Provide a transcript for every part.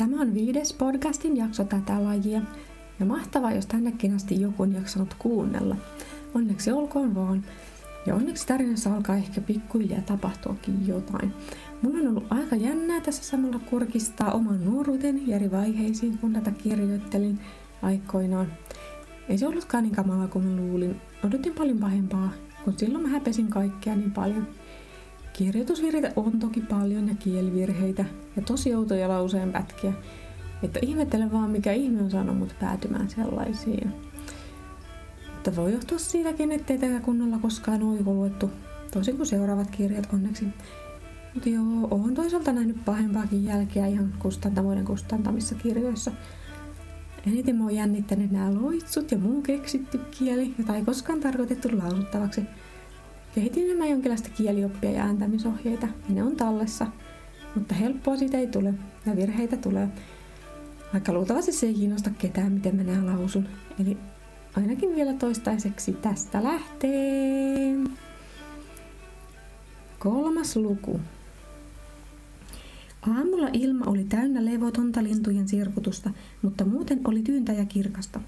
Tämä on viides podcastin jakso tätä lajia. Ja mahtavaa, jos tännekin asti joku on jaksanut kuunnella. Onneksi olkoon vaan. Ja onneksi tarinassa alkaa ehkä pikkuhiljaa tapahtuakin jotain. Mulla on ollut aika jännää tässä samalla kurkistaa oman nuoruuteni eri vaiheisiin, kun tätä kirjoittelin aikoinaan. Ei se ollutkaan niin kamalaa kuin mä luulin. Odotin paljon pahempaa, kun silloin mä häpesin kaikkea niin paljon. Kirjoitusvirheitä on toki paljon ja kielivirheitä ja tosi outoja lauseen pätkiä. Että ihmettelen vaan, mikä ihme on saanut mut päätymään sellaisiin. Mutta voi johtua siitäkin, ettei tätä kunnolla koskaan oikoluettu, toisin kuin seuraavat kirjat onneksi. Mutta joo, oon toisaalta nähnyt pahempaakin jälkeä ihan kustantamoiden kustantamissa kirjoissa. Eniten mua jännittänyt nämä loitsut ja muu keksitty kieli, jota ei koskaan tarkoitettu lausuttavaksi. Kehitin nämä jonkinlaista kielioppia ja ääntämisohjeita, ja ne on tallessa. Mutta helppoa siitä ei tule, ja virheitä tulee. Vaikka luultavasti se ei kiinnosta ketään, miten mä nämä lausun. Eli ainakin vielä toistaiseksi tästä lähtee. Kolmas luku. Aamulla ilma oli täynnä levotonta lintujen sirkutusta, mutta muuten oli tyyntä ja kirkasta.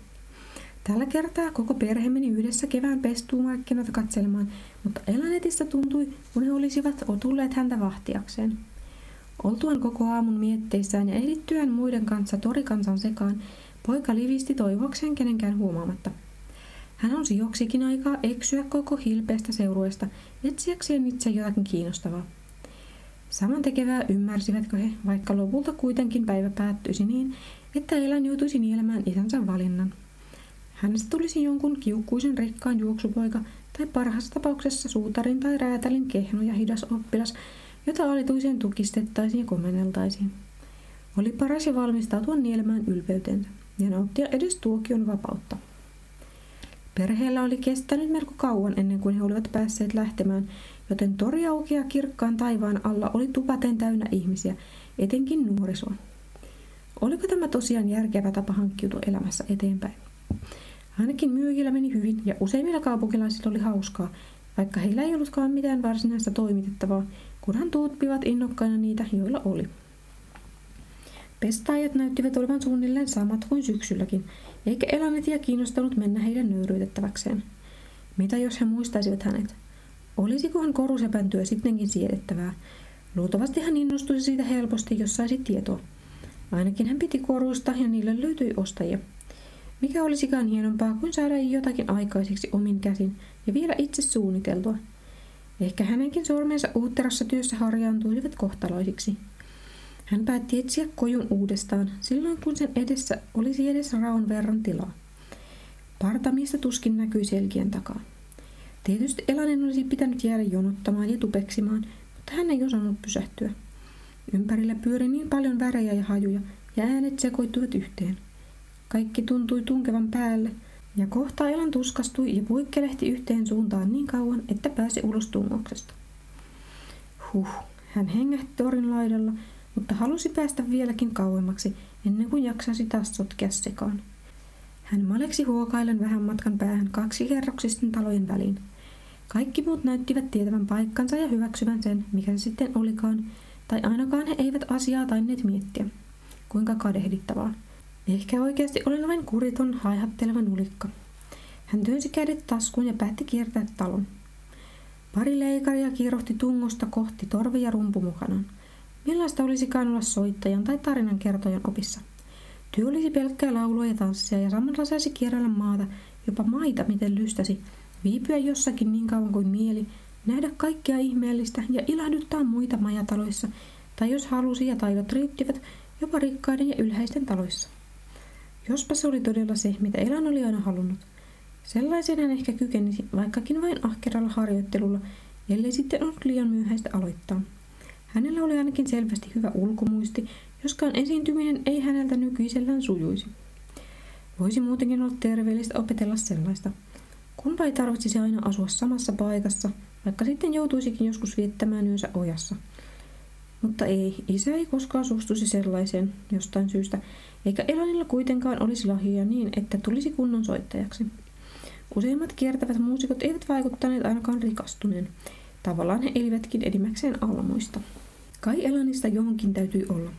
Tällä kertaa koko perhe meni yhdessä kevään pestuumarkkinoita katselemaan, mutta Elanetista tuntui, kun he olisivat tulleet häntä vahtiakseen. Oltuaan koko aamun mietteissään ja ehdittyään muiden kanssa torikansan sekaan, poika livisti toivokseen kenenkään huomaamatta. Hän on joksikin aikaa eksyä koko hilpeästä seurueesta, etsiäkseen itse jotakin kiinnostavaa. Saman tekevää ymmärsivätkö he, vaikka lopulta kuitenkin päivä päättyisi niin, että Elan joutuisi nielemään isänsä valinnan. Hänestä tulisi jonkun kiukkuisen rikkaan juoksupoika tai parhaassa tapauksessa suutarin tai räätälin kehno ja hidas oppilas, jota alituiseen tukistettaisiin ja komenneltaisiin. Oli paras ja valmistautua nielemään ylpeytensä ja nauttia edes tuokion vapautta. Perheellä oli kestänyt melko kauan ennen kuin he olivat päässeet lähtemään, joten tori aukea kirkkaan taivaan alla oli tupaten täynnä ihmisiä, etenkin nuorisoa. Oliko tämä tosiaan järkevä tapa hankkiutua elämässä eteenpäin? Ainakin myyjillä meni hyvin ja useimmilla kaupunkilaisilla oli hauskaa, vaikka heillä ei ollutkaan mitään varsinaista toimitettavaa, kunhan tuutpivat innokkaina niitä, joilla oli. Pestaajat näyttivät olevan suunnilleen samat kuin syksylläkin, eikä Elanetia kiinnostanut mennä heidän nöyryytettäväkseen. Mitä jos he muistaisivat hänet? Olisikohan korusepän työ sittenkin siedettävää? Luultavasti hän innostuisi siitä helposti, jos saisi tietoa. Ainakin hän piti koruista ja niille löytyi ostajia. Mikä olisikaan hienompaa kuin saada jotakin aikaiseksi omin käsin ja vielä itse suunniteltua. Ehkä hänenkin sormensa uutterassa työssä harjaantuisivat kohtaloisiksi. Hän päätti etsiä kojun uudestaan silloin, kun sen edessä olisi edes raon verran tilaa. Partamista tuskin näkyi selkien takaa. Tietysti Elanen olisi pitänyt jäädä jonottamaan ja tupeksimaan, mutta hän ei osannut pysähtyä. Ympärillä pyöri niin paljon värejä ja hajuja, ja äänet sekoittuivat yhteen. Kaikki tuntui tunkevan päälle, ja kohta Elan tuskastui ja puikkelehti yhteen suuntaan niin kauan, että pääsi ulos tungoksesta. Huh, hän hengähti torin laidalla, mutta halusi päästä vieläkin kauemmaksi, ennen kuin jaksasi taas sotkea sekaan. Hän maleksi huokaillen vähän matkan päähän kaksi kerroksisten talojen väliin. Kaikki muut näyttivät tietävän paikkansa ja hyväksyvän sen, mikä se sitten olikaan, tai ainakaan he eivät asiaa tainneet miettiä. Kuinka kadehdittavaa. Ehkä oikeasti olen vain kuriton, haihatteleva nulikka. Hän työnsi kädet taskuun ja päätti kiertää talon. Pari leikaria kiirohti tungosta kohti torvi ja rumpu mukanaan. Millaista olisikaan olla soittajan tai tarinan kertojan opissa? Työ olisi pelkkää laulua ja tanssia ja samalla saisi kierrellä maata, jopa maita miten lystäsi, viipyä jossakin niin kauan kuin mieli, nähdä kaikkea ihmeellistä ja ilahduttaa muita majataloissa, tai jos halusi ja taidot riittivät, jopa rikkaiden ja ylhäisten taloissa. Jospa se oli todella se, mitä Elan oli aina halunnut. Sellaisen hän ehkä kykenisi, vaikkakin vain ahkeralla harjoittelulla, ellei sitten ollut liian myöhäistä aloittaa. Hänellä oli ainakin selvästi hyvä ulkomuisti, joskaan esiintyminen ei häneltä nykyisellään sujuisi. Voisi muutenkin olla terveellistä opetella sellaista. Kumpa ei tarvitsisi aina asua samassa paikassa, vaikka sitten joutuisikin joskus viettämään yönsä ojassa. Mutta ei, isä ei koskaan suostuisi sellaiseen jostain syystä, eikä Elanilla kuitenkaan olisi lahjoja niin, että tulisi kunnon soittajaksi. Useimmat kiertävät muusikot eivät vaikuttaneet ainakaan rikastuneen. Tavallaan he elivätkin enimmäkseen almuista. Kai Elanista johonkin täytyy olla.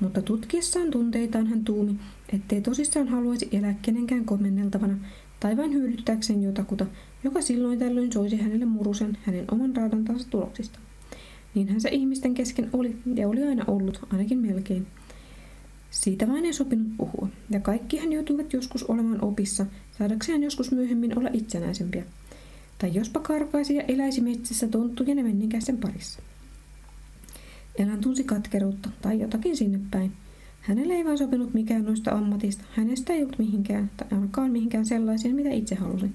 Mutta tutkiessaan tunteitaan hän tuumi, ettei tosissaan haluaisi elää kenenkään komenneltavana tai vain hyödyttääkseen jotakuta, joka silloin tällöin soisi hänelle murusen hänen oman raadantansa tuloksista. Niinhän se ihmisten kesken oli ja oli aina ollut, ainakin melkein. Siitä vain ei sopinut puhua, ja kaikkihan joutuivat joskus olemaan opissa, saadakseen joskus myöhemmin olla itsenäisempiä. Tai jospa karkaisi ja eläisi metsissä tonttujen ja menninkäisten parissa. Elän tunsi katkeruutta tai jotakin sinne päin. Hänelle ei vain sopinut mikään noista ammatista. Hänestä ei ollut mihinkään, tai ainakaan mihinkään sellaisiin, mitä itse halusin.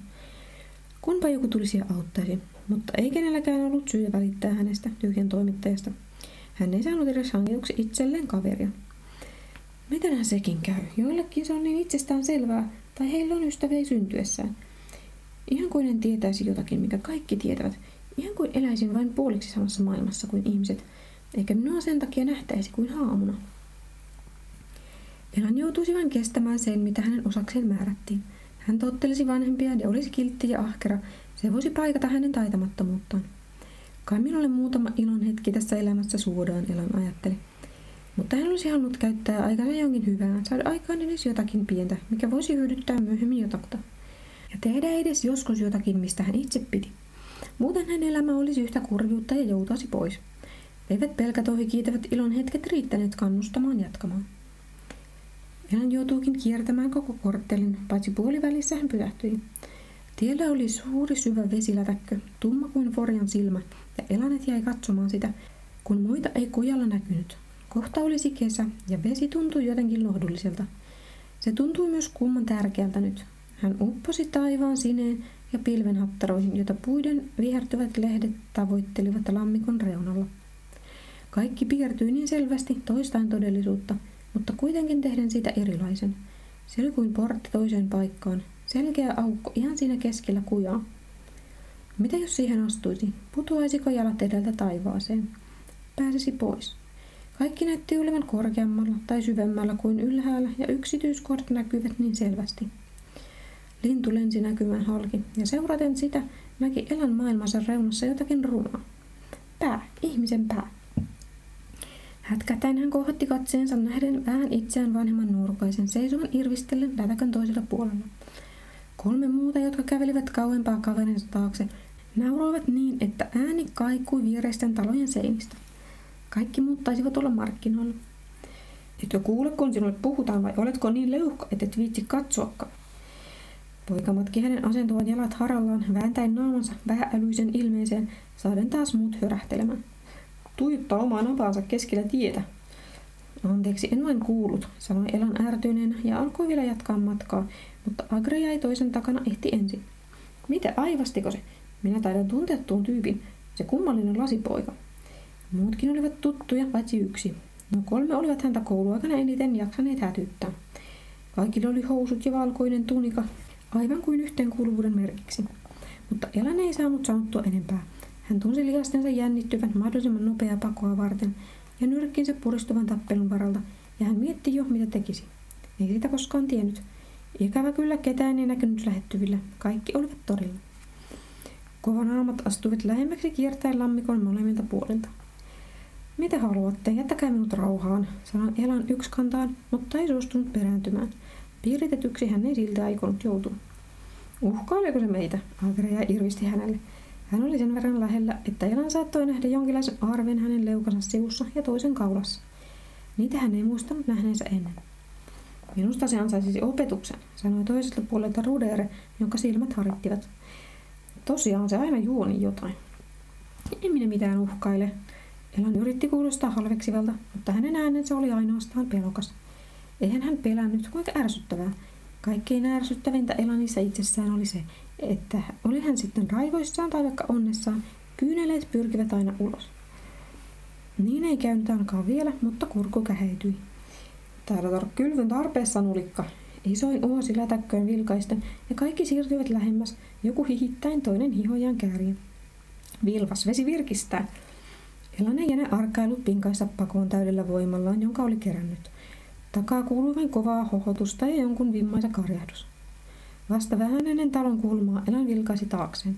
Kunpa joku tulisi ja auttaisi, mutta ei kenelläkään ollut syytä välittää hänestä, tyhjän toimittajasta. Hän ei saanut edes hankituksi itselleen kaveria. Mitenhän sekin käy? Joillekin se on niin itsestään selvää, tai heillä on ystäviä syntyessään. Ihan kuin en tietäisi jotakin, mikä kaikki tietävät. Ihan kuin eläisin vain puoliksi samassa maailmassa kuin ihmiset, eikä minua sen takia nähtäisi kuin haamuna. Elan joutuisi vain kestämään sen, mitä hänen osakseen määrättiin. Hän tottelisi vanhempia ja olisi kiltti ja ahkera. Se voisi paikata hänen taitamattomuuttaan. Kai minulle muutama ilon hetki tässä elämässä suodaan, Elan ajatteli. Mutta hän olisi halunnut käyttää aikansa jonkin hyvää, saada aikaan edes jotakin pientä, mikä voisi hyödyttää myöhemmin jotakuta. Ja tehdä edes joskus jotakin, mistä hän itse piti. Muuten hänen elämä olisi yhtä kurjuutta ja joutaisi pois. Eivät pelkät ohi kiitävät ilon hetket riittäneet kannustamaan jatkamaan. Elan joutuukin kiertämään koko korttelin, paitsi puolivälissä hän pysähtyi. Tiellä oli suuri syvä vesilätäkkö, tumma kuin Forjan silmä, ja Elanet jäi katsomaan sitä, kun muita ei kujalla näkynyt. Kohta olisi kesä, ja vesi tuntui jotenkin lohdulliselta. Se tuntui myös kumman tärkeältä nyt. Hän upposi taivaan sineen ja pilvenhattaroihin, joita puiden vihertyvät lehdet tavoittelivat lammikon reunalla. Kaikki piirtyi niin selvästi toistaan todellisuutta, mutta kuitenkin tehden siitä erilaisen. Se oli kuin portti toiseen paikkaan, selkeä aukko ihan siinä keskellä kujaa. Mitä jos siihen astuisi? Putoaisiko jalat edeltä taivaaseen? Pääsisi pois. Kaikki näytti olevan korkeammalla tai syvemmällä kuin ylhäällä ja yksityiskohdat näkyvät niin selvästi. Lintu lensi näkymään halki ja seuraten sitä näki elän maailmansa reunassa jotakin rumaa. Pää, ihmisen pää. Hätkätäen hän kohotti katseensa nähden vähän itseään vanhemman nuorukaisen seisovan irvistellen lätäkön toisella puolella. Kolme muuta, jotka kävelivät kauempaa kaverinsa taakse, nauroivat niin, että ääni kaikui viereisten talojen seinistä. Kaikki muut taisivat olla markkinoilla. Etkö kuule, kun sinulle puhutaan, vai oletko niin leuhka, että et viitsi katsoakaan? Poika matki hänen asentuvat jalat harallaan, vääntäen naamansa vähäälyisen ilmeeseen, saaden taas muut hörähtelemään. Tuijuttaa omaa napaansa keskellä tietä. Anteeksi, en vain kuullut, sanoi Elan ärtyneenä ja alkoi vielä jatkaa matkaa, mutta Agre jäi toisen takana ehti ensin. Mitä aivastiko se? Minä taidan tuntea tuon tyypin. Se kummallinen lasipoika. Muutkin olivat tuttuja, paitsi yksi. No kolme olivat häntä kouluaikana eniten jaksaneet hätyttää. Kaikilla oli housut ja valkoinen tunika, aivan kuin yhteenkuuluvuuden merkiksi. Mutta Elan ei saanut sanottua enempää. Hän tunsi lihastensa jännittyvän mahdollisimman nopeaa pakoa varten ja nyrkkinsä puristuvan tappelun varalta, ja hän mietti jo, mitä tekisi. Ei sitä koskaan tiennyt. Ikävä kyllä ketään ei näkynyt lähettyvillä. Kaikki olivat torilla. Kovanaamat astuivat lähemmäksi kiertäen lammikon molemmilta puolilta. Mitä haluatte? Jättäkää minut rauhaan, sanoi Elan yksikantaan, mutta ei suostunut perääntymään. Piiritetyksi hän ei siltä aikonut joutua. Uhkaileeko se meitä? Agreja irvisti hänelle. Hän oli sen verran lähellä, että Elan saattoi nähdä jonkinlaisen arven hänen leukansa sivussa ja toisen kaulassa. Niitä hän ei muistanut nähneensä ennen. Minusta se ansaisisi opetuksen, sanoi toiselta puolelta Rudere, jonka silmät harittivat. Tosiaan se aina juoni jotain. En minä mitään uhkaile. Elan yritti kuulostaa halveksivalta, mutta hänen äänensä oli ainoastaan pelokas. Eihän hän pelännyt, kuinka ärsyttävää. Kaikkein ärsyttävintä Elanissa itsessään oli se, että oli hän sitten raivoissaan tai vaikka onnessaan, kyyneleet pyrkivät aina ulos. Niin ei käynyt ainakaan vielä, mutta kurku käheityi. Täällä tar- kylvyn tarpeessa nulikka. Isoin uusi lätäkköön vilkaisten ja kaikki siirtyivät lähemmäs, joku hihittäen toinen hihojaan käärien. Vilvas vesi virkistää. Elanen jäne arkailu pinkaissa pakoon täydellä voimallaan, jonka oli kerännyt. Takaa kuului vain kovaa hohotusta ja jonkun vimmaisa karjahdus. Vasta vähän ennen talon kulmaa Elan vilkaisi taakseen.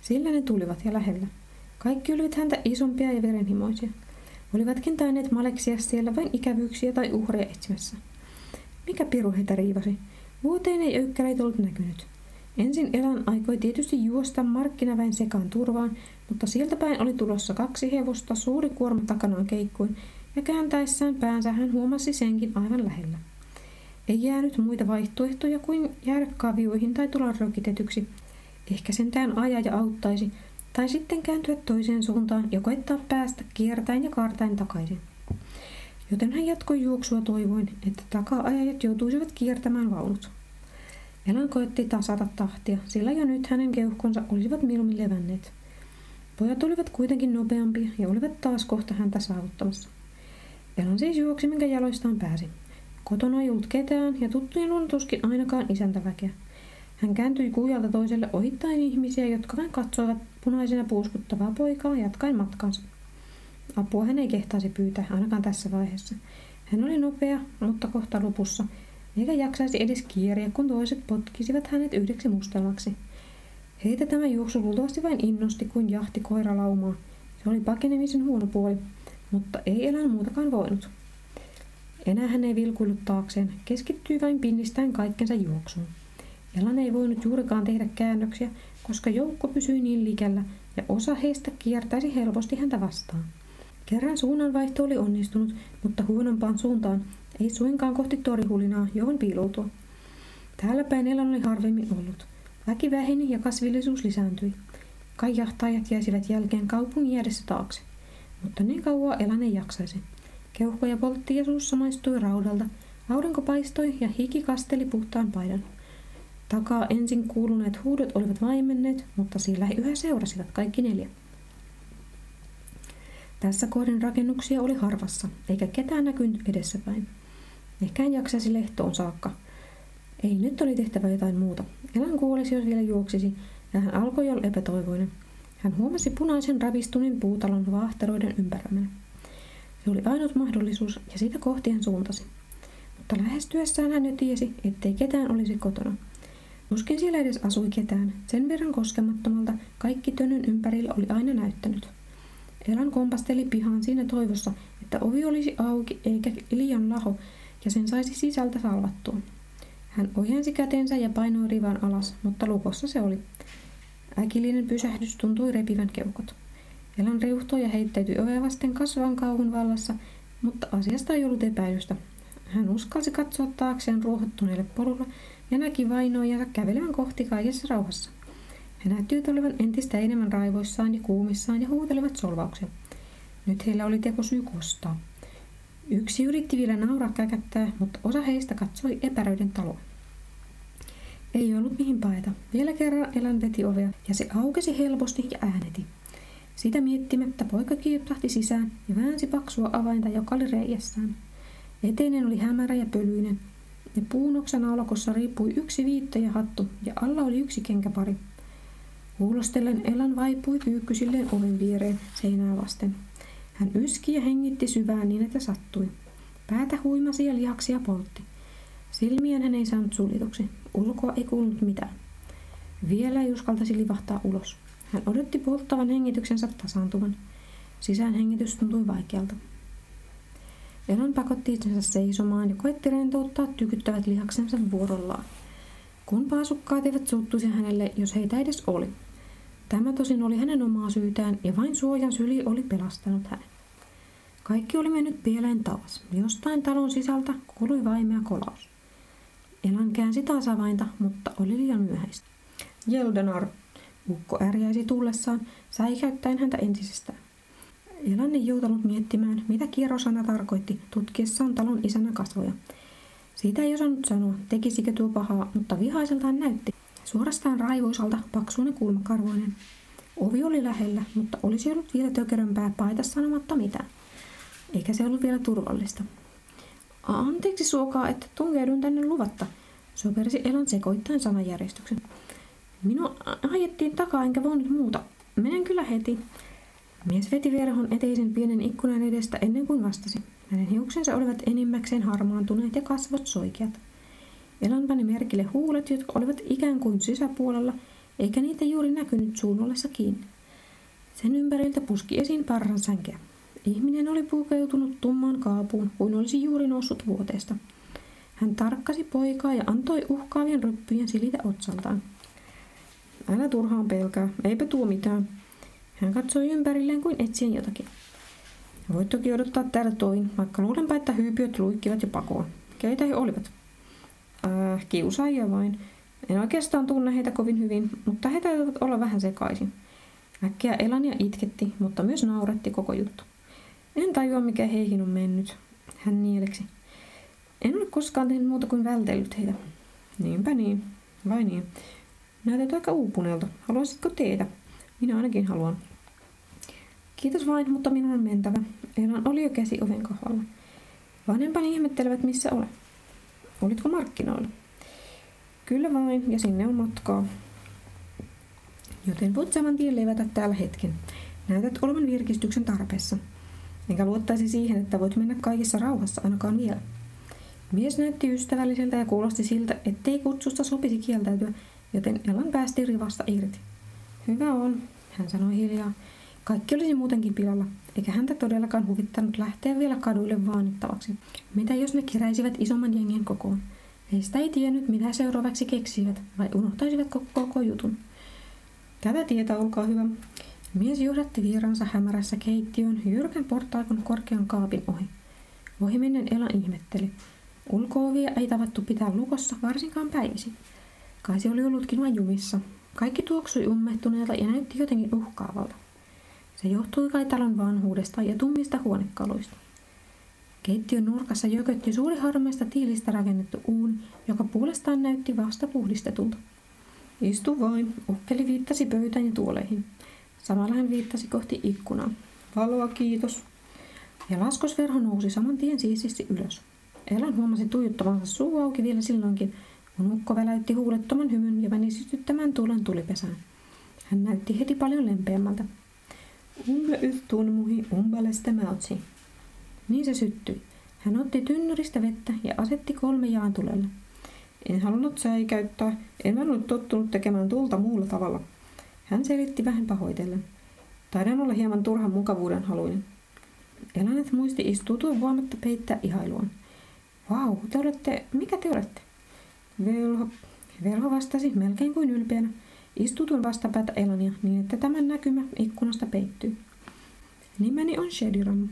Sillä ne tulivat ja lähellä. Kaikki olivat häntä isompia ja verenhimoisia. Olivatkin tainneet maleksia siellä vain ikävyyksiä tai uhreja etsimässä. Mikä piru heitä riivasi? Vuoteen ei öykkäreitä ollut näkynyt. Ensin Elan aikoi tietysti juosta markkinaväen sekaan turvaan, mutta sieltä päin oli tulossa kaksi hevosta suuri kuorma takanaan keikkuin, ja kääntäessään päänsä hän huomasi senkin aivan lähellä. Ei jäänyt muita vaihtoehtoja kuin jäädä kavioihin tai tulla rökitetyksi. Ehkä sentään ajaja auttaisi, tai sitten kääntyä toiseen suuntaan ja koettaa päästä kiertäen ja kaartain takaisin. Joten hän jatkoi juoksua toivoin, että taka-ajajat joutuisivat kiertämään vaunut. Elan koetti tasata tahtia, sillä jo nyt hänen keuhkonsa olisivat mieluummin levänneet. Pojat olivat kuitenkin nopeampia ja olivat taas kohta häntä saavuttamassa. Elan siis juoksi, minkä jaloistaan pääsi. Kotona ei ollut ketään ja tuttujen on tuskin ainakaan isäntäväkeä. Hän kääntyi kujalta toiselle ohittaen ihmisiä, jotka vain katsoivat punaisena puuskuttavaa poikaa jatkaen matkansa. Apua hän ei kehtaisi pyytää, ainakaan tässä vaiheessa. Hän oli nopea, mutta kohta lopussa, eikä jaksaisi edes kieriä, kun toiset potkisivat hänet yhdeksi mustelmaksi. Heitä tämä juoksu luultavasti vain innosti kuin jahti koiralaumaa. Se oli pakenemisen huono puoli, mutta ei elää muutakaan voinut. Enää hän ei vilkuillut taakseen, keskittyi vain pinnistään kaikkensa juoksuun. Elan ei voinut juurikaan tehdä käännöksiä, koska joukko pysyi niin likällä ja osa heistä kiertäisi helposti häntä vastaan. Kerran suunnanvaihto oli onnistunut, mutta huonompaan suuntaan, ei suinkaan kohti torihulinaa, johon piiloutua. Täällä päin Elan oli harvemmin ollut. Väki väheni ja kasvillisuus lisääntyi. Kajahtajat jäisivät jälkeen kaupungin jäädessä taakse. Mutta niin kauan Elan ei jaksaisi. Keuhkoja poltti ja suussa maistui raudalta. Aurinko paistoi ja hiki kasteli puhtaan paidan. Takaa ensin kuuluneet huudot olivat vaimenneet, mutta sillä yhä seurasivat kaikki neljä. Tässä kohden rakennuksia oli harvassa, eikä ketään näkynyt edessäpäin. Ehkä hän jaksaisi lehtoon saakka. Ei, nyt oli tehtävä jotain muuta. Elan kuolisi, jos vielä juoksisi, ja hän alkoi olla epätoivoinen. Hän huomasi punaisen ravistuneen puutalon vaahteroiden ympäröimänä. Se oli ainut mahdollisuus, ja sitä kohti hän suuntasi. Mutta lähestyessään hän jo tiesi, ettei ketään olisi kotona. Tuskin siellä edes asui ketään. Sen verran koskemattomalta kaikki tönyn ympärillä oli aina näyttänyt. Elan kompasteli pihaan siinä toivossa, että ovi olisi auki eikä liian laho ja sen saisi sisältä salvattua. Hän ojensi kätensä ja painoi rivan alas, mutta lukossa se oli. Äkillinen pysähdys tuntui repivän keukot. Elan riuhtoi ja heittäytyi ovea vasten kasvavan kauhun vallassa, mutta asiasta ei ollut epäilystä. Hän uskalsi katsoa taakseen ruohottuneelle polulle ja näki vainoijansa kävelevän kohti kaikessa rauhassa. He näyttivät olevan entistä enemmän raivoissaan ja kuumissaan ja huutelivat solvauksia. Nyt heillä oli teko syy kostaa. Yksi yritti vielä nauraa käkättää, mutta osa heistä katsoi epäröiden taloa. Ei ollut mihin paeta. Vielä kerran Elan veti ovea ja se aukesi helposti ja ääneti. Sitä miettimättä poika kiipsahti sisään ja väänsi paksua avainta, joka oli reijässään. Eteinen oli hämärä ja pölyinen, ja puunoksan aulakossa riippui yksi viitta ja hattu, ja alla oli yksi kenkäpari. Kuulostellen Elan vaipui kyykkysilleen oven viereen seinää vasten. Hän yski ja hengitti syvään niin, että sattui. Päätä huimasi ja lihaksia poltti. Silmien hän ei saanut suljetuksi. Ulkoa ei kuulunut mitään. Vielä ei uskaltaisi livahtaa ulos. Hän odotti polttavan hengityksensä tasaantuvan. Sisäänhengitys tuntui vaikealta. Elon pakotti itsensä seisomaan ja koetti rentouttaa tykyttävät lihaksensa vuorollaan. Kun paasukkaat eivät suuttuisi hänelle, jos heitä edes oli. Tämä tosin oli hänen omaa syytään ja vain suojan syli oli pelastanut hänet. Kaikki oli mennyt pieleen taas. Jostain talon sisältä kuului vaimea kolaus. Elan käänsi taas avainta, mutta oli liian myöhäistä. Jeldenar, ukko ärjäisi tullessaan, säikäyttäen häntä entisestään. Elan ei joutanut miettimään, mitä kierrosana tarkoitti tutkiessaan talon isänä kasvoja. Siitä ei osannut sanoa, tekisikö tuo pahaa, mutta vihaiseltaan näytti. Suorastaan raivoisalta, paksuinen kulmakarvoinen. Ovi oli lähellä, mutta olisi ollut vielä tökerömpää paita sanomatta mitään. Eikä se ollut vielä turvallista. Anteeksi suokaa, että tunkeudun tänne luvatta, sopersi Elan sekoittain sanajärjestyksen. Minua ajettiin takaa enkä voinut muuta. Menen kyllä heti. Mies veti verhon eteisen pienen ikkunan edestä ennen kuin vastasi. Hänen hiuksensa olivat enimmäkseen harmaantuneet ja kasvot soikeat. Elan pani merkille huulet, jotka olivat ikään kuin sisäpuolella, eikä niitä juuri näkynyt suun ollessa kiinni. Sen ympäriltä puski esiin parran sänkeä. Ihminen oli pukeutunut tummaan kaapuun, kuin olisi juuri noussut vuoteesta. Hän tarkkasi poikaa ja antoi uhkaavien ryppyjen silitä otsaltaan. Älä turhaan pelkää, eipä tuo mitään. Hän katsoi ympärilleen kuin etsien jotakin. Voit toki odottaa täällä toin, vaikka luulenpa, että hyypiöt luikkivat jo pakoon. Keitä he olivat? Äh, kiusaajia vain. En oikeastaan tunne heitä kovin hyvin, mutta he täytyvät olla vähän sekaisin. Äkkiä Elania itketti, mutta myös nauratti koko juttu. En tajua, mikä heihin on mennyt. Hän nieleksi. En ole koskaan tehnyt muuta kuin vältellyt heitä. Niinpä niin. Vai niin? Näytät aika uupuneelta. Haluaisitko teetä? Minä ainakin haluan. Kiitos vain, mutta minun on mentävä. Elan oli jo käsi oven kohdalla. Vanhempani ihmettelevät, missä olen. Olitko markkinoilla? Kyllä vain, ja sinne on matkaa. Joten voit saman tien levätä täällä hetken. Näytät olevan virkistyksen tarpeessa. Enkä luottaisi siihen, että voit mennä kaikissa rauhassa ainakaan vielä. Mies näytti ystävälliseltä ja kuulosti siltä, ettei kutsusta sopisi kieltäytyä, joten Elan päästi rivasta irti. Hyvä on, hän sanoi hiljaa. Kaikki olisi muutenkin pilalla, eikä häntä todellakaan huvittanut lähteä vielä kaduille vaanittavaksi. Mitä jos ne keräisivät isomman jengen kokoon? Heistä ei tiennyt, mitä seuraavaksi keksivät, vai unohtaisivat koko, jutun. Tätä tietä, olkaa hyvä. Mies johdatti vieransa hämärässä keittiön jyrkän portaikon korkean kaapin ohi. Ohimennen Ela ihmetteli. Ulkoovia ei tavattu pitää lukossa varsinkaan päivisin. Kai se oli ollutkin vain jumissa. Kaikki tuoksui ummehtuneelta ja näytti jotenkin uhkaavalta. Se johtui kai talon vanhuudesta ja tummista huonekaluista. Keittiön nurkassa jökötti suuri harmaista tiilistä rakennettu uuni, joka puolestaan näytti vasta puhdistetulta. Istu vain, ukkeli viittasi pöytään ja tuoleihin. Samalla hän viittasi kohti ikkunaa. Valoa, kiitos. Ja laskosverho nousi saman tien siististi ylös. Elan huomasi tuijottavansa suu auki vielä silloinkin, kun ukko väläytti huulettoman hymyn ja meni sytyttämään tulen tulipesään. Hän näytti heti paljon lempeämmältä. Umble yhtun muhi umbaleste mäotsi. Niin se syttyi. Hän otti tynnyristä vettä ja asetti kolme jaan tulelle. En halunnut säikäyttää, en ollut tottunut tekemään tulta muulla tavalla. Hän selitti vähän pahoitellen. Taidan olla hieman turhan mukavuuden haluinen. Elänet muisti istuutua huomatta peittää ihailuaan. Vau, te olette, mikä te olette? Velho. Velho vastasi melkein kuin ylpeänä. Istutun vastapäätä Elania niin, että tämän näkymä ikkunasta peittyy. Nimeni on Shediram.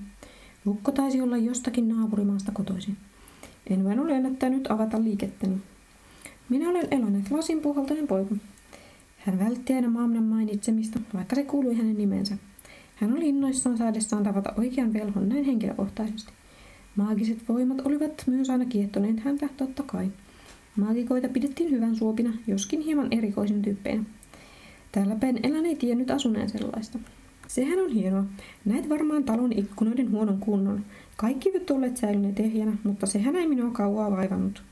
Lukko taisi olla jostakin naapurimaasta kotoisin. En vain ole ennättänyt avata liikettäni. Minä olen elänyt lasin puhaltajan poika. Hän vältti aina Maamnan mainitsemista, vaikka se kuului hänen nimensä. Hän oli innoissaan saadessaan tavata oikean velhon näin henkilökohtaisesti. Maagiset voimat olivat myös aina kiehtoneet häntä, totta kai. Maagikoita pidettiin hyvän suopina, joskin hieman erikoisin tyyppeinä. Täällä päin Elän ei tiennyt asuneen sellaista. Sehän on hienoa. Näet varmaan talon ikkunoiden huonon kunnon. Kaikki eivät olleet säilyneet ehjänä, mutta sehän ei minua kauaa vaivannut.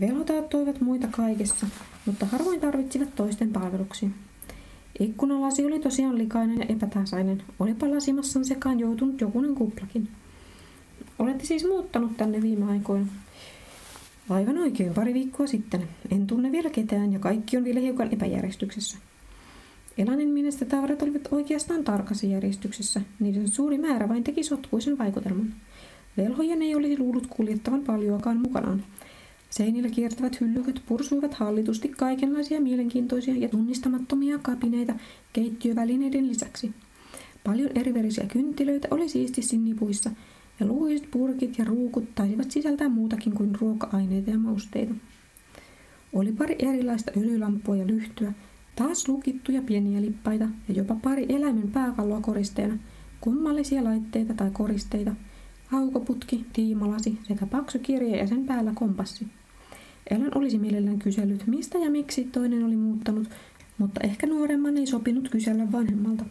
Velhotaat toivat muita kaikessa, mutta harvoin tarvitsivat toisten palveluksia. Ikkunalasi oli tosiaan likainen ja epätasainen. Olipa lasimassan sekaan joutunut jokunen kuplakin. Olette siis muuttanut tänne viime aikoina. Aivan oikein pari viikkoa sitten. En tunne vielä ketään ja kaikki on vielä hiukan epäjärjestyksessä. Elanin mielestä tavarat olivat oikeastaan tarkassa järjestyksessä. Niiden suuri määrä vain teki sotkuisen vaikutelman. Velhojen ei olisi luullut kuljettavan paljoakaan mukanaan. Seinillä kiertävät hyllyköt pursuivat hallitusti kaikenlaisia mielenkiintoisia ja tunnistamattomia kapineita keittiövälineiden lisäksi. Paljon erivärisiä kynttilöitä oli siististi nipuissa – ja luiset purkit ja ruukut taisivat sisältää muutakin kuin ruoka-aineita ja mausteita. Oli pari erilaista öljylampua ja lyhtyä, taas lukittuja pieniä lippaita ja jopa pari eläimen pääkalloa koristeena, kummallisia laitteita tai koristeita, haukoputki, tiimalasi sekä paksu kirja ja sen päällä kompassi. Elan olisi mielellään kysellyt, mistä ja miksi toinen oli muuttanut, mutta ehkä nuoremman ei sopinut kysellä vanhemmalta.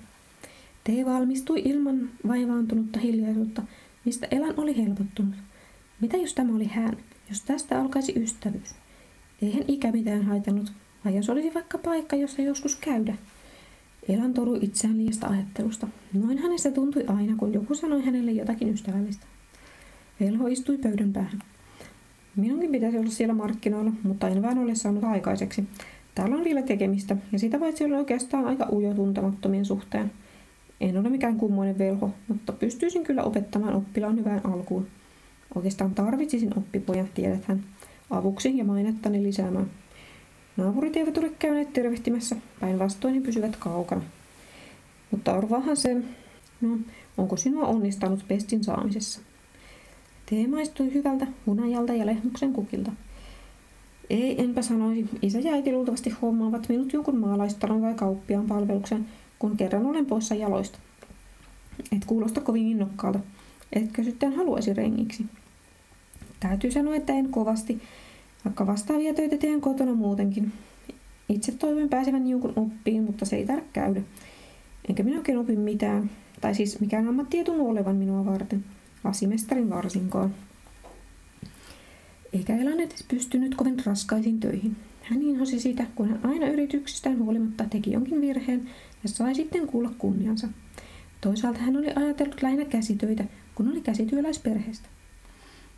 Tee valmistui ilman vaivaantunutta hiljaisuutta, mistä Elan oli helpottunut. Mitä jos tämä oli hän, jos tästä alkaisi ystävyys? Eihän ikä mitään haitannut, vai jos olisi vaikka paikka, jossa joskus käydä. Elan torui itseään liiasta ajattelusta. Noin hänestä tuntui aina, kun joku sanoi hänelle jotakin ystävällistä. Velho istui pöydän päähän. Minunkin pitäisi olla siellä markkinoilla, mutta en vain ole saanut aikaiseksi. Täällä on vielä tekemistä, ja sitä paitsi on oikeastaan aika ujo tuntemattomien suhteen. En ole mikään kummoinen velho, mutta pystyisin kyllä opettamaan oppilaan hyvään alkuun. Oikeastaan tarvitsisin oppipojan, tiedät hän, avuksi ja mainettani lisäämään. Naapurit eivät ole käyneet tervehtimässä, päinvastoin he pysyvät kaukana. Mutta arvaahan se, no, onko sinua onnistanut pestin saamisessa? Tee maistui hyvältä hunajalta ja lehmuksen kukilta. Ei, enpä sanoisi. Isä ja äiti luultavasti hommaavat minut jonkun maalaistalon vai kauppiaan palveluksen, kun kerran olen poissa jaloista. Et kuulosta kovin innokkaalta. Etkö sitten haluaisi rengiksi? Täytyy sanoa, että en kovasti, vaikka vastaavia töitä teen kotona muutenkin. Itse toivon pääsevän jonkun oppiin, mutta se ei tarvitse käydä. Enkä minä oikein opi mitään, tai siis mikään ammatti ei tunnu olevan minua varten, lasimestarin varsinkaan. Eikä Elan edes pystynyt kovin raskaisiin töihin. Hän inhosi sitä, kun hän aina yrityksistään huolimatta teki jonkin virheen ja sai sitten kuulla kunniansa. Toisaalta hän oli ajatellut lähinnä käsitöitä, kun oli käsityöläisperheestä.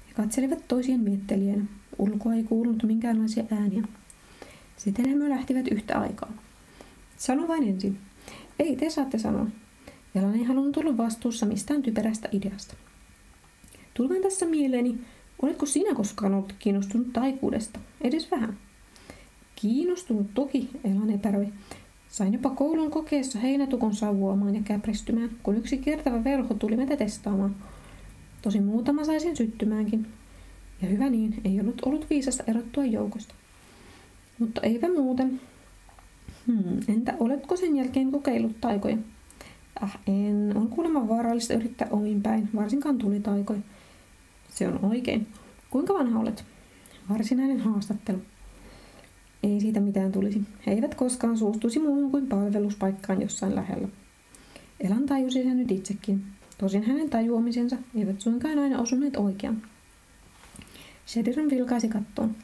He katselivat toisien miettelijänä. Ulkoa ei kuulunut minkäänlaisia ääniä. Sitten he lähtivät yhtä aikaa. Sano vain ensin. Ei, te saatte sanoa. Jalan ei halunnut olla vastuussa mistään typerästä ideasta. Tulvan tässä mieleeni, oletko sinä koskaan ollut kiinnostunut taikuudesta? Edes vähän. Kiinnostunut toki, Elan epäröi. Sain jopa koulun kokeessa heinätukon savuamaan ja käpristymään, kun yksi kiertävä velho tuli meitä testaamaan. Tosi muutama saisin syttymäänkin. Ja hyvä niin, ei ollut ollut viisasta erottua joukosta. Mutta eipä muuten. Hmm, entä oletko sen jälkeen kokeillut taikoja? Äh, en. On kuulemma vaarallista yrittää omin päin, varsinkaan tulitaikoja. Se on oikein. Kuinka vanha olet? Varsinainen haastattelu. Ei siitä mitään tulisi. He eivät koskaan suostuisi muuhun kuin palveluspaikkaan jossain lähellä. Elan tajusi sen nyt itsekin. Tosin hänen tajuamisensa eivät suinkaan aina osuneet oikean. Sheridan vilkaisi kattoon.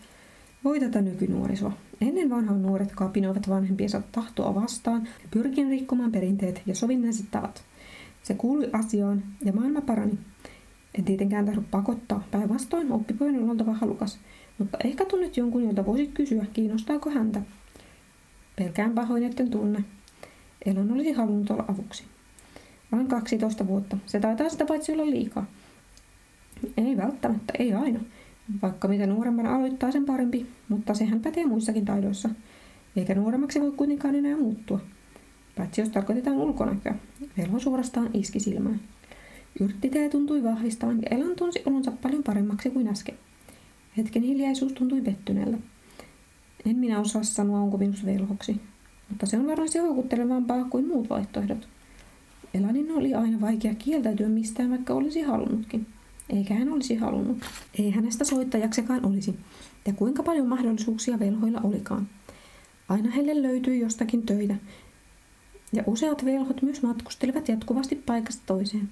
Voi tätä nykynuorisoa. Ennen vanhaan nuoret kapinoivat vanhempiensa tahtoa vastaan pyrkien rikkomaan perinteet ja sovinnaiset tavat. Se kuului asiaan ja maailma parani. En tietenkään tahdo pakottaa, päinvastoin oppipojan on oltava halukas, mutta ehkä tunnet jonkun, jolta voisit kysyä, kiinnostaako häntä. Pelkään pahoin, etten tunne. Elon olisi halunnut olla avuksi. Vain 12 vuotta. Se taitaa sitä paitsi olla liikaa. Ei välttämättä, ei aina. Vaikka mitä nuorempana aloittaa sen parempi, mutta sehän pätee muissakin taidoissa. Eikä nuoremmaksi voi kuitenkaan enää muuttua. Paitsi jos tarkoitetaan ulkonäköä. Velho suorastaan iski silmään. Yrttitee tuntui vahvistavan ja Elan tunsi olonsa paljon paremmaksi kuin äsken. Hetken hiljaisuus tuntui pettyneeltä. En minä osaa sanoa, onko minus velhoksi, mutta se on varmasti houkuttelevampaa kuin muut vaihtoehdot. Elanin oli aina vaikea kieltäytyä mistään, vaikka olisi halunnutkin. Eikä hän olisi halunnut. Ei hänestä soittajaksekaan olisi. Ja kuinka paljon mahdollisuuksia velhoilla olikaan. Aina heille löytyi jostakin töitä. Ja useat velhot myös matkustelivat jatkuvasti paikasta toiseen.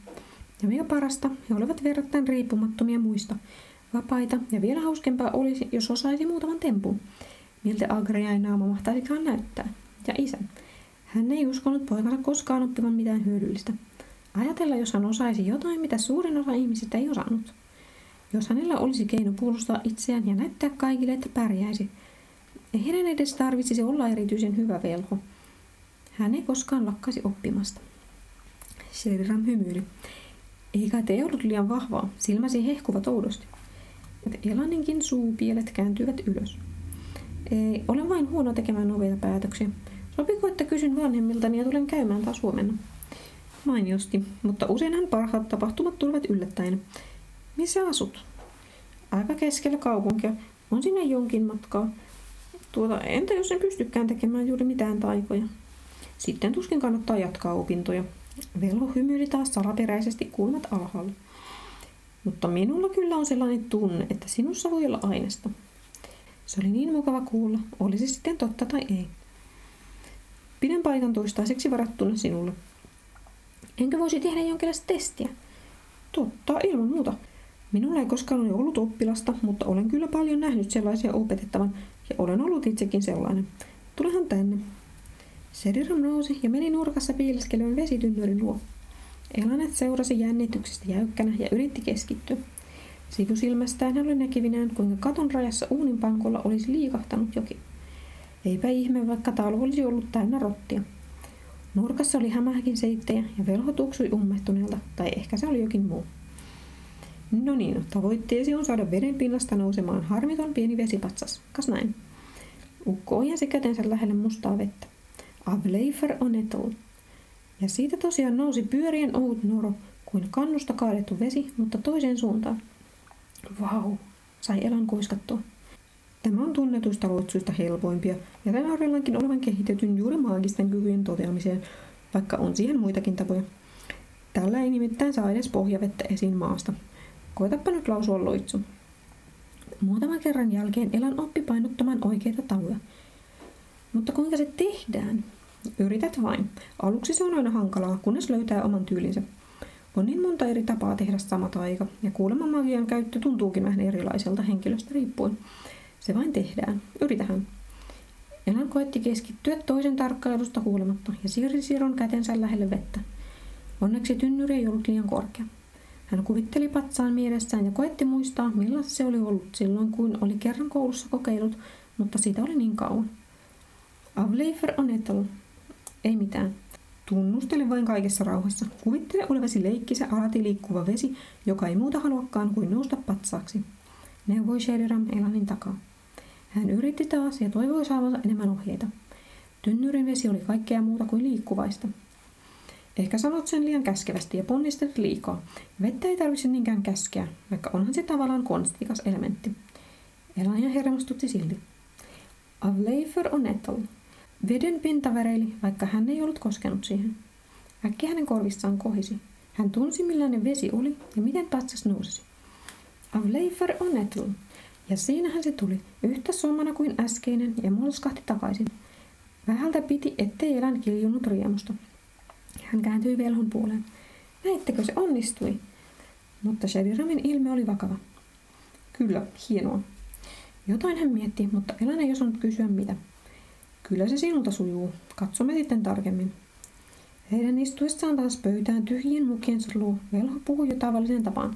Ja mikä parasta, he olivat verrattain riippumattomia muista. Vapaita ja vielä hauskempaa olisi, jos osaisi muutaman tempun. Miltä Agriain naama mahtaisikaan näyttää. Ja isä. Hän ei uskonut poikana koskaan oppivan mitään hyödyllistä. Ajatella, jos hän osaisi jotain, mitä suurin osa ihmisistä ei osannut. Jos hänellä olisi keino puolustaa itseään ja näyttää kaikille, että pärjäisi. Ei hänen edes tarvitsisi olla erityisen hyvä velho. Hän ei koskaan lakkasi oppimasta. Sheridan hymyili. Eikä te ollut liian vahvaa, silmäsi hehkuvat oudosti. Elaninkin suupielet kääntyivät ylös. Ei, olen vain huono tekemään nopeita päätöksiä. Sopiko, että kysyn vanhemmiltani ja tulen käymään taas huomenna? Mainiosti, mutta useinhan parhaat tapahtumat tulevat yllättäen. Missä asut? Aika keskellä kaupunkia. On sinne jonkin matkaa. Tuota, entä jos en pystykään tekemään juuri mitään taikoja? Sitten tuskin kannattaa jatkaa opintoja. Velho hymyili taas salaperäisesti kulmat alhaalla. Mutta minulla kyllä on sellainen tunne, että sinussa voi olla aineesta. Se oli niin mukava kuulla, oli se sitten totta tai ei. Pidän paikan toistaiseksi varattuna sinulle. Enkä voisi tehdä jonkinlaista testiä? Totta, ilman muuta. Minulla ei koskaan ole ollut oppilasta, mutta olen kyllä paljon nähnyt sellaisia opetettavan ja olen ollut itsekin sellainen. Tulehan tänne. Sediram nousi ja meni nurkassa piileskelyn vesitynnyrin luo. Elanet seurasi jännityksestä jäykkänä ja yritti keskittyä. Sivusilmästään hän oli näkivinään, kuinka katon rajassa uunin pankolla olisi liikahtanut jokin. Eipä ihme, vaikka talvo olisi ollut täynnä rottia. Nurkassa oli hämähäkin seittejä ja velho tuksui ummehtuneelta, tai ehkä se oli jokin muu. No niin, tavoitteesi on saada veden pinnasta nousemaan harmiton pieni vesipatsas. Kas näin. Ukko ojensi kätensä lähelle mustaa vettä. Avleifer on etul. Ja siitä tosiaan nousi pyörien ohut noro kuin kannusta kaadettu vesi, mutta toiseen suuntaan. Vau, sai Elan kuiskattua. Tämä on tunnetuista loitsuista helpoimpia, ja sen arvellaankin olevan kehitetyn juuri maagisten kykyjen toteamiseen, vaikka on siihen muitakin tapoja. Tällä ei nimittäin saa edes pohjavettä esiin maasta. Koetapa nyt lausua loitsu. Muutaman kerran jälkeen Elan oppi painottamaan oikeita tapoja. Mutta kuinka se tehdään? Yrität vain. Aluksi se on aina hankalaa, kunnes löytää oman tyylinsä. On niin monta eri tapaa tehdä sama taika, ja kuulemma magian käyttö tuntuukin vähän erilaiselta henkilöstä riippuen. Se vain tehdään. Yritähän. Elan koetti keskittyä toisen tarkkailusta huolimatta ja siirsi Siron kätensä lähelle vettä. Onneksi tynnyri ei ollut liian korkea. Hän kuvitteli patsaan mielessään ja koetti muistaa, millaista se oli ollut silloin, kun oli kerran koulussa kokeilut, mutta siitä oli niin kauan. Avleifer on etel. Ei mitään. Tunnustele vain kaikessa rauhassa. Kuvittele olevasi leikkisä alati liikkuva vesi, joka ei muuta haluakaan kuin nousta patsaaksi. Neuvoi Sheriram Elanin takaa. Hän yritti taas ja toivoi saavansa enemmän ohjeita. Tynnyrin vesi oli kaikkea muuta kuin liikkuvaista. Ehkä sanot sen liian käskevästi ja ponnistelet liikaa. Vettä ei tarvitse niinkään käskeä, vaikka onhan se tavallaan konstikas elementti. Elania hermostutti silti. Avleifer on etel. Veden pinta väreili, vaikka hän ei ollut koskenut siihen. Äkki hänen korvissaan kohisi. Hän tunsi millainen vesi oli ja miten patsas nousisi. Avleifer on etel. Ja siinähän se tuli, yhtä sommana kuin äskeinen, ja molskahti takaisin. Vähältä piti, ettei elän kiljunut riemusta. Hän kääntyi velhon puoleen. Näittekö se onnistui? Mutta Shadiramin ilme oli vakava. Kyllä, hienoa. Jotain hän mietti, mutta Elan ei osannut kysyä mitä. Kyllä se sinulta sujuu. Katsomme sitten tarkemmin. Heidän istuessaan taas pöytään tyhjien mukiensa luo velho puhui jo tavallisen tapaan.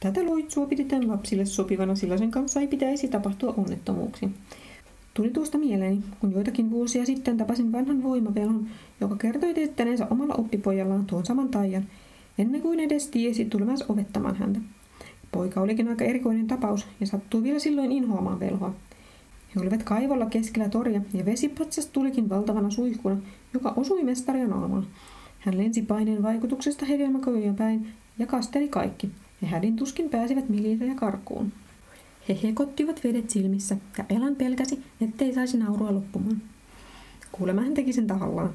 Tätä loitsua pidetään lapsille sopivana, sillä sen kanssa ei pitäisi tapahtua onnettomuuksia. Tuli tuosta mieleeni, kun joitakin vuosia sitten tapasin vanhan voimavelhon, joka kertoi teettäneensä omalla oppipojallaan tuon saman taian, ennen kuin edes tiesi tulevansa ovettamaan häntä. Poika olikin aika erikoinen tapaus ja sattui vielä silloin inhoamaan velhoa. He olivat kaivolla keskellä toria ja vesipatsas tulikin valtavana suihkuna, joka osui mestaria naamaan. Hän lensi paineen vaikutuksesta hedelmäköjön päin ja kasteli kaikki, ja hädin tuskin pääsivät militä ja karkuun. He hekottivat vedet silmissä, ja Elan pelkäsi, ettei saisi naurua loppumaan. Kuulemma hän teki sen tahallaan.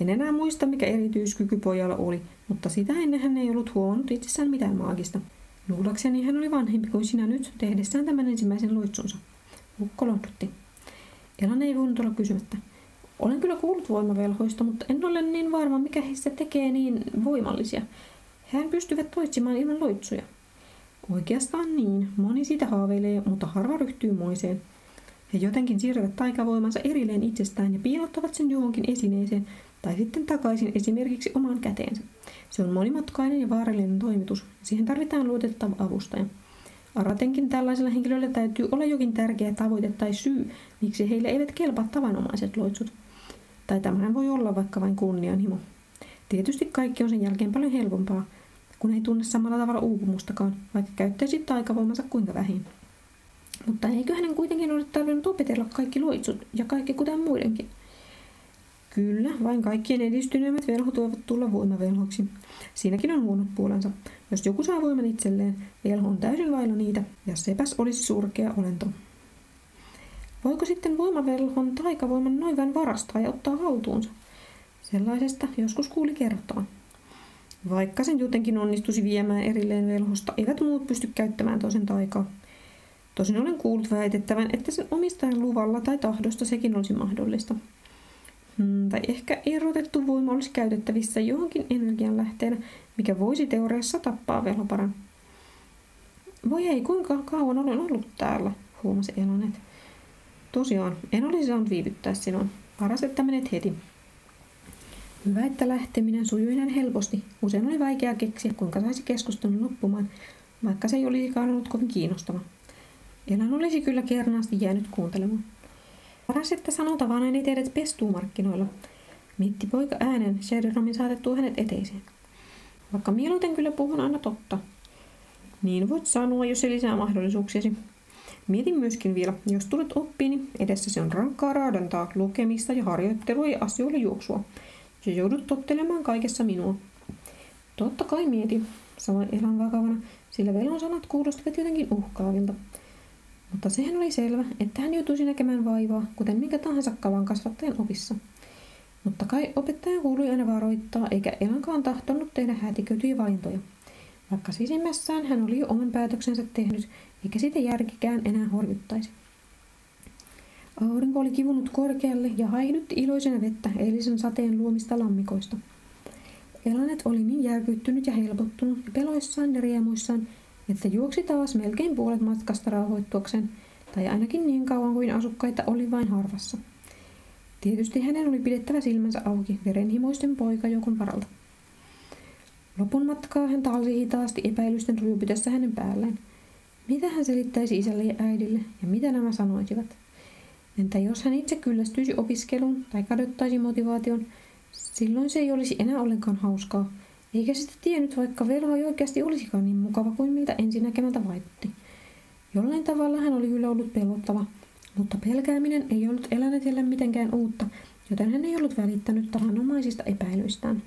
En enää muista, mikä erityiskyky pojalla oli, mutta sitä ennen hän ei ollut huomannut itsessään mitään maagista. Luulakseni hän oli vanhempi kuin sinä nyt tehdessään tämän ensimmäisen loitsunsa. Ukko lohdutti. Elan ei voinut olla kysymättä. Olen kyllä kuullut voimavelhoista, mutta en ole niin varma, mikä heistä tekee niin voimallisia. Hän pystyvät toitsimaan ilman loitsuja. Oikeastaan niin. Moni siitä haaveilee, mutta harva ryhtyy moiseen. He jotenkin siirtävät taikavoimansa erilleen itsestään ja piilottavat sen johonkin esineeseen tai sitten takaisin esimerkiksi omaan käteensä. Se on monimutkainen ja vaarallinen toimitus. Siihen tarvitaan luotettava avustaja. Aratenkin tällaisella henkilöllä täytyy olla jokin tärkeä tavoite tai syy, miksi heille eivät kelpaa tavanomaiset loitsut. Tai tämähän voi olla vaikka vain kunnianhimo. Tietysti kaikki on sen jälkeen paljon helpompaa, kun ei tunne samalla tavalla uupumustakaan, vaikka käyttäisi taikavoimansa kuinka vähin. Mutta eikö hänen kuitenkin ole tarvinnut opetella kaikki loitsut ja kaikki kuten muidenkin? Kyllä, vain kaikkien edistyneimmät velhot voivat tulla voimavelhoksi. Siinäkin on huonot puolensa. Jos joku saa voiman itselleen, velho on täysin vailla niitä, ja sepäs olisi surkea olento. Voiko sitten voimavelhon taikavoiman noin vain varastaa ja ottaa haltuunsa? Sellaisesta joskus kuuli kertoa. Vaikka sen jotenkin onnistuisi viemään erilleen velhosta, eivät muut pysty käyttämään toisen taikaa. Tosin olen kuullut väitettävän, että sen omistajan luvalla tai tahdosta sekin olisi mahdollista. Hmm, tai ehkä erotettu voima olisi käytettävissä johonkin energianlähteenä, mikä voisi teoriassa tappaa velhoparan. Voi ei, kuinka kauan olen ollut täällä, huomasi Elonet. Tosiaan, en olisi saanut viivyttää sinua. Paras, että menet heti. Hyvä, että lähteminen sujui näin helposti. Usein oli vaikea keksiä, kuinka saisi keskustelun loppumaan, vaikka se ei olisikaan ollut kovin kiinnostava. Elan olisi kyllä kernaasti jäänyt kuuntelemaan. Paras, että sanotavan ei teidät pestuu markkinoilla. mitti poika äänen Sheridamin saatettua hänet eteiseen. Vaikka mieluiten kyllä puhun aina totta. Niin voit sanoa, jos se lisää mahdollisuuksiasi. Mietin myöskin vielä, jos tulet oppiin, niin edessä se on rankkaa raadantaa, lukemista ja harjoittelua ja asioille juoksua. Ja joudut tottelemaan kaikessa minua. Totta kai mietin, sanoin Elan vakavana, sillä velon sanat kuulostivat jotenkin uhkaavilta. Mutta sehän oli selvä, että hän joutuisi näkemään vaivaa, kuten mikä tahansa kavan kasvattajan opissa. Mutta kai opettaja kuului aina varoittaa, eikä Elankaan tahtonut tehdä hätiköityjä valintoja. Vaikka sisimmässään hän oli jo oman päätöksensä tehnyt, eikä sitä järkikään enää horjuttaisi. Aurinko oli kivunut korkealle ja haidutti iloisena vettä eilisen sateen luomista lammikoista. Elanet oli niin järkyttynyt ja helpottunut ja peloissaan ja riemuissaan, että juoksi taas melkein puolet matkasta rauhoittuakseen, tai ainakin niin kauan kuin asukkaita oli vain harvassa. Tietysti hänen oli pidettävä silmänsä auki verenhimoisten poikajoukon varalta. Lopun matkaa hän talsi hitaasti epäilysten ryöpytessä hänen päälleen. Mitä hän selittäisi isälle ja äidille ja mitä nämä sanoisivat? Entä jos hän itse kyllästyisi opiskeluun tai kadottaisi motivaation, silloin se ei olisi enää ollenkaan hauskaa, eikä sitä tiennyt, vaikka velho ei oikeasti olisikaan niin mukava kuin miltä ensinäkemältä vaikutti. Jollain tavalla hän oli kyllä ollut pelottava, mutta pelkääminen ei ollut elänyt mitenkään uutta, joten hän ei ollut välittänyt tavanomaisista epäilyistään.